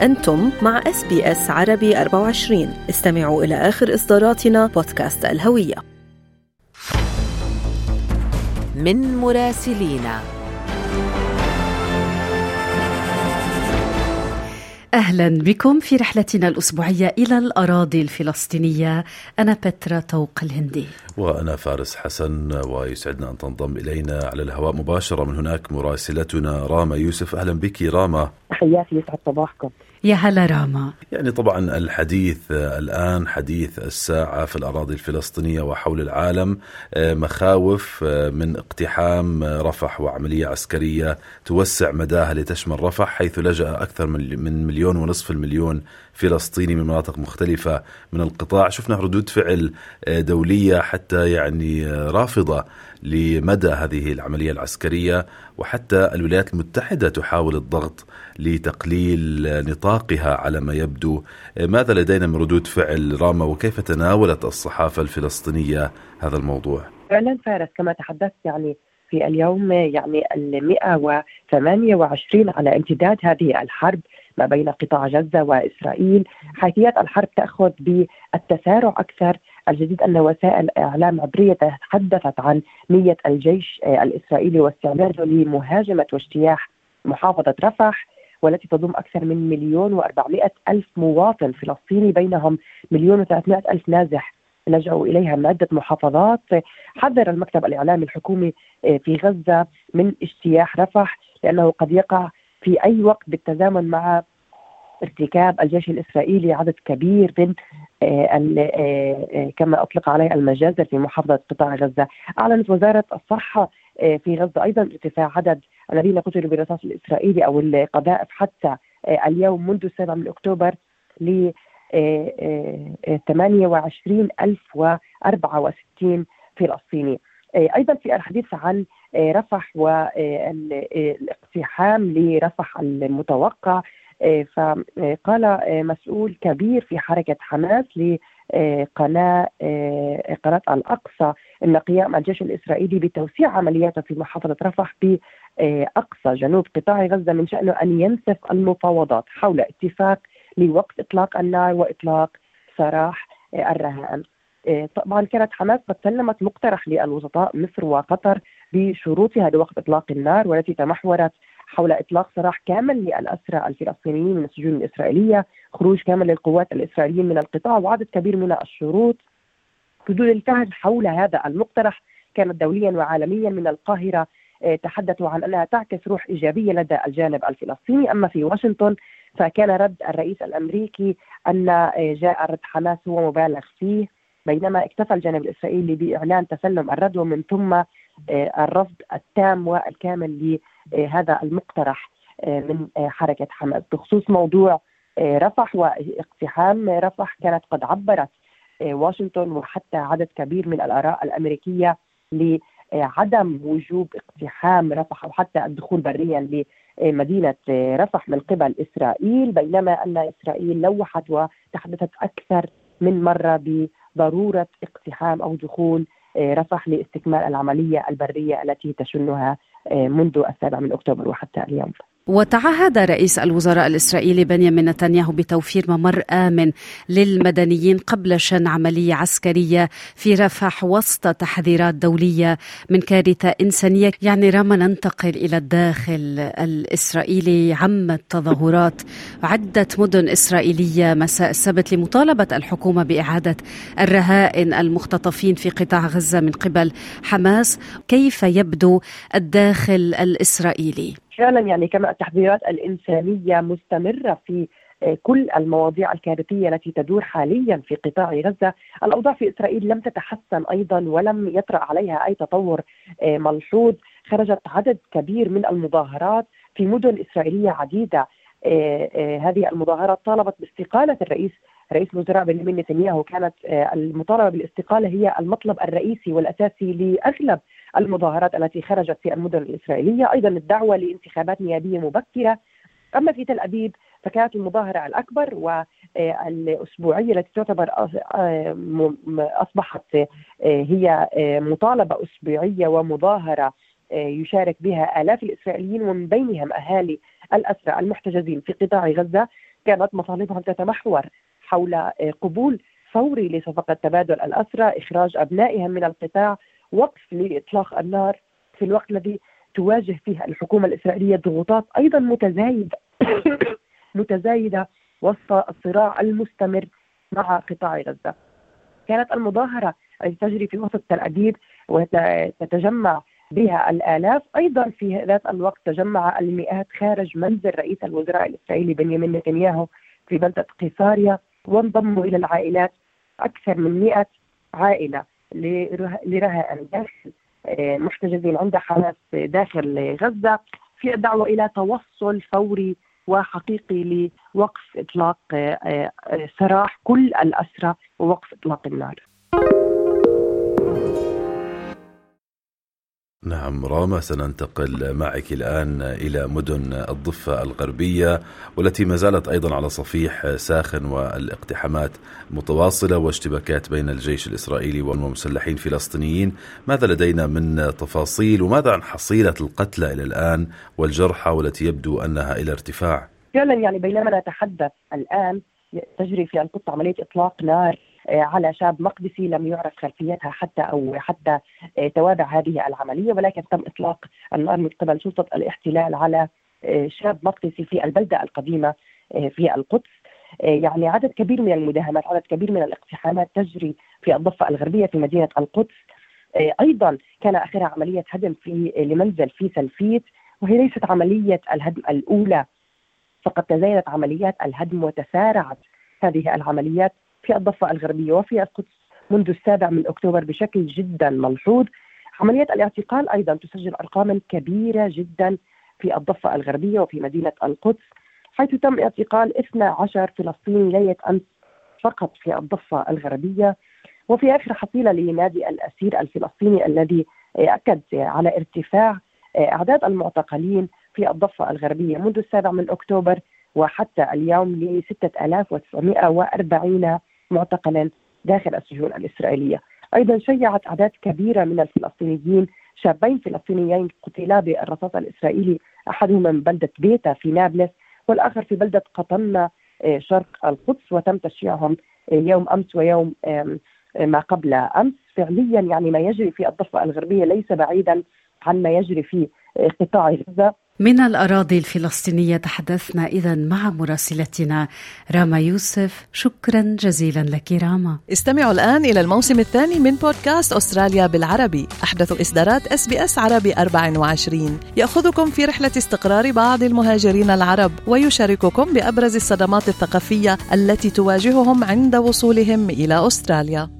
أنتم مع SBS عربي 24 استمعوا إلى آخر إصداراتنا بودكاست الهوية. من مراسلينا أهلا بكم في رحلتنا الأسبوعية إلى الأراضي الفلسطينية. أنا بترا طوق الهندي. وأنا فارس حسن ويسعدنا أن تنضم إلينا على الهواء مباشرة. من هناك مراسلتنا راما يوسف. أهلا بك راما تحياتي يسعد صباحكم يا هلا راما. يعني طبعا الحديث الآن حديث الساعة في الأراضي الفلسطينية وحول العالم مخاوف من اقتحام رفح وعملية عسكرية توسع مداها لتشمل رفح حيث لجأ أكثر من مليون ونصف المليون فلسطيني من مناطق مختلفة من القطاع. شفنا ردود فعل دولية حتى يعني رافضة لمدى هذه العملية العسكرية وحتى الولايات المتحدة تحاول الضغط لتقليل نطاقها على ما يبدو. ماذا لدينا من ردود فعل راما وكيف تناولت الصحافة الفلسطينية هذا الموضوع؟ فعلا فارس كما تحدثت يعني في اليوم يعني ال 128 على امتداد هذه الحرب ما بين قطاع غزة وإسرائيل حيثيات الحرب تأخذ بالتسارع أكثر. الجديد أن وسائل إعلام عبرية تحدثت عن نية الجيش الإسرائيلي واستعداده لمهاجمة واجتياح محافظة رفح. والتي تضم أكثر من مليون وأربعمائة ألف مواطن فلسطيني بينهم مليون وثلاثمائة ألف نازح. لجأوا إليها من عدة محافظات. حذر المكتب الإعلامي الحكومي آه، في غزة من اجتياح رفح لأنه قد يقع في أي وقت بالتزامن مع ارتكاب الجيش الإسرائيلي عدد كبير من آه، آه، كما أطلق عليه المجازر في محافظة قطاع غزة. أعلنت وزارة الصحة في غزة أيضا ارتفاع عدد الذين قتلوا بالرصاص الإسرائيلي أو القذائف حتى آه، اليوم منذ السابع من أكتوبر ل 28064 فلسطيني. أيضا في الحديث عن آه، رفح والاقتحام لرفح المتوقع. آه، فقال مسؤول كبير في حركة حماس لقناه قناة الأقصى إن قيام الجيش الإسرائيلي بتوسيع عملياته في محافظة رفح بأقصى جنوب قطاع غزة من شأنه أن ينسف المفاوضات حول اتفاق لوقف إطلاق النار وإطلاق سراح الرهائن. طبعا كانت حماس قد سلمت مقترح للوسطاء مصر وقطر بشروطها لوقف إطلاق النار والتي تمحورت حول إطلاق سراح كامل للأسرى الفلسطينيين من السجون الإسرائيلية، خروج كامل للقوات الإسرائيليين من القطاع وعدد كبير من الشروط ردود الفعل حول هذا المقترح كانت دوليا وعالميا من القاهرة آه، تحدثوا عن أنها تعكس روح إيجابية لدى الجانب الفلسطيني. أما في واشنطن فكان رد الرئيس الأمريكي أن آه، جاء رد حماس هو مبالغ فيه. بينما اكتفى الجانب الإسرائيلي بإعلان تسلم الرد ومن ثم آه، الرفض التام والكامل لهذا المقترح من حركة حماس. بخصوص موضوع رفح واقتحام رفح كانت قد عبرت آه، واشنطن وحتى عدد كبير من الآراء الأمريكية لعدم وجوب اقتحام رفح أو حتى الدخول بريا لمدينة رفح من قبل إسرائيل بينما أن إسرائيل لوحت وتحدثت أكثر من مرة بضرورة اقتحام أو دخول آه، رفح لاستكمال العملية البرية التي تشنها آه، منذ السابع من أكتوبر وحتى اليوم. وتعهد رئيس الوزراء الإسرائيلي بنيامين نتنياهو بتوفير ممر آمن للمدنيين قبل شن عملية عسكرية في رفح وسط تحذيرات دولية من كارثة إنسانية. يعني رما ننتقل إلى الداخل الإسرائيلي. عمت تظاهرات عدة مدن إسرائيلية مساء السبت لمطالبة الحكومة بإعادة الرهائن المختطفين في قطاع غزة من قبل حماس. كيف يبدو الداخل الإسرائيلي؟ فعلا يعني كما التحذيرات الإنسانية مستمرة في آه، كل المواضيع الكارثية التي تدور حاليا في قطاع غزة. الأوضاع في إسرائيل لم تتحسن أيضا ولم يطرأ عليها أي تطور آه، ملحوظ. خرجت عدد كبير من المظاهرات في مدن إسرائيلية عديدة آه، هذه المظاهرات طالبت باستقالة الرئيس رئيس الوزراء بنيامين نتنياهو. كانت المطالبة بالاستقالة هي المطلب الرئيسي والأساسي لأغلب المظاهرات التي خرجت في المدن الإسرائيلية. أيضا الدعوة لانتخابات نيابية مبكرة. أما في تل أبيب فكانت المظاهرة الأكبر والأسبوعية التي تعتبر أصبحت هي مطالبة أسبوعية ومظاهرة يشارك بها آلاف الإسرائيليين ومن بينهم أهالي الأسرى المحتجزين في قطاع غزة. كانت مطالبهم تتمحور حول قبول فوري لصفقة تبادل الأسرى إخراج أبنائهم من القطاع وقف لإطلاق النار في الوقت الذي تواجه فيه الحكومة الإسرائيلية ضغوطات أيضا متزايدة متزايدة وسط الصراع المستمر مع قطاع غزة. كانت المظاهرة التي تجري في وسط تل أبيب وتتجمع بها الآلاف. أيضا في ذات الوقت تجمع المئات خارج منزل رئيس الوزراء الإسرائيلي بنيامين نتنياهو في بلدة قيصاريا وانضموا إلى العائلات أكثر من 100 عائلة. لرهائن داخل آه، محتجزين عند حماس داخل غزة في الدعوة إلى توصل فوري وحقيقي لوقف إطلاق آه، آه، سراح كل الأسرى ووقف إطلاق النار. نعم راما سننتقل معك الآن إلى مدن الضفة الغربية والتي ما زالت أيضا على صفيح ساخن والإقتحامات متواصلة واشتباكات بين الجيش الإسرائيلي والمسلحين الفلسطينيين. ماذا لدينا من تفاصيل وماذا عن حصيلة القتلى إلى الآن والجرحى والتي يبدو أنها إلى ارتفاع؟ فعلا يعني بينما نتحدث الآن تجري في القدس عملية إطلاق نار على شاب مقدسي لم يعرف خلفيتها حتى أو حتى آه، توابع هذه العملية ولكن تم إطلاق النار من قبل شرطه الاحتلال على آه، شاب مقدسي في البلدة القديمة في القدس. يعني عدد كبير من المداهمات عدد كبير من الاقتحامات تجري في الضفة الغربية في مدينة القدس. أيضا كان آخرها عملية هدم في لمنزل في سلفيت وهي ليست عملية الهدم الأولى فقد تزايدت عمليات الهدم وتسارعت هذه العمليات. في الضفة الغربية وفي القدس منذ السابع من أكتوبر بشكل جدا ملحوظ. عملية الاعتقال أيضا تسجل أرقاما كبيرة جدا في الضفة الغربية وفي مدينة القدس حيث تم اعتقال 12 فلسطيني ليلة أمس فقط في الضفة الغربية. وفي آخر حصيلة لنادي الأسير الفلسطيني الذي أكد على ارتفاع أعداد المعتقلين في الضفة الغربية منذ السابع من أكتوبر وحتى اليوم ل 6940 معتقلا داخل السجون الإسرائيلية. أيضا شيعت أعداد كبيرة من الفلسطينيين شابين فلسطينيين قتلا بالرصاص الإسرائيلي أحدهما من بلدة بيتا في نابلس والآخر في بلدة قطنة آه، شرق القدس وتم تشييعهم آه، يوم أمس ويوم ما قبل أمس. فعليا يعني ما يجري في الضفة الغربية ليس بعيدا عن ما يجري في آه، قطاع غزة. من الأراضي الفلسطينية تحدثنا إذا مع مراسلتنا راما يوسف. شكرا جزيلا لك راما. استمعوا الآن إلى الموسم الثاني من بودكاست أستراليا بالعربي. أحدث إصدارات SBS عربي 24 يأخذكم في رحلة استقرار بعض المهاجرين العرب ويشارككم بأبرز الصدمات الثقافية التي تواجههم عند وصولهم إلى أستراليا.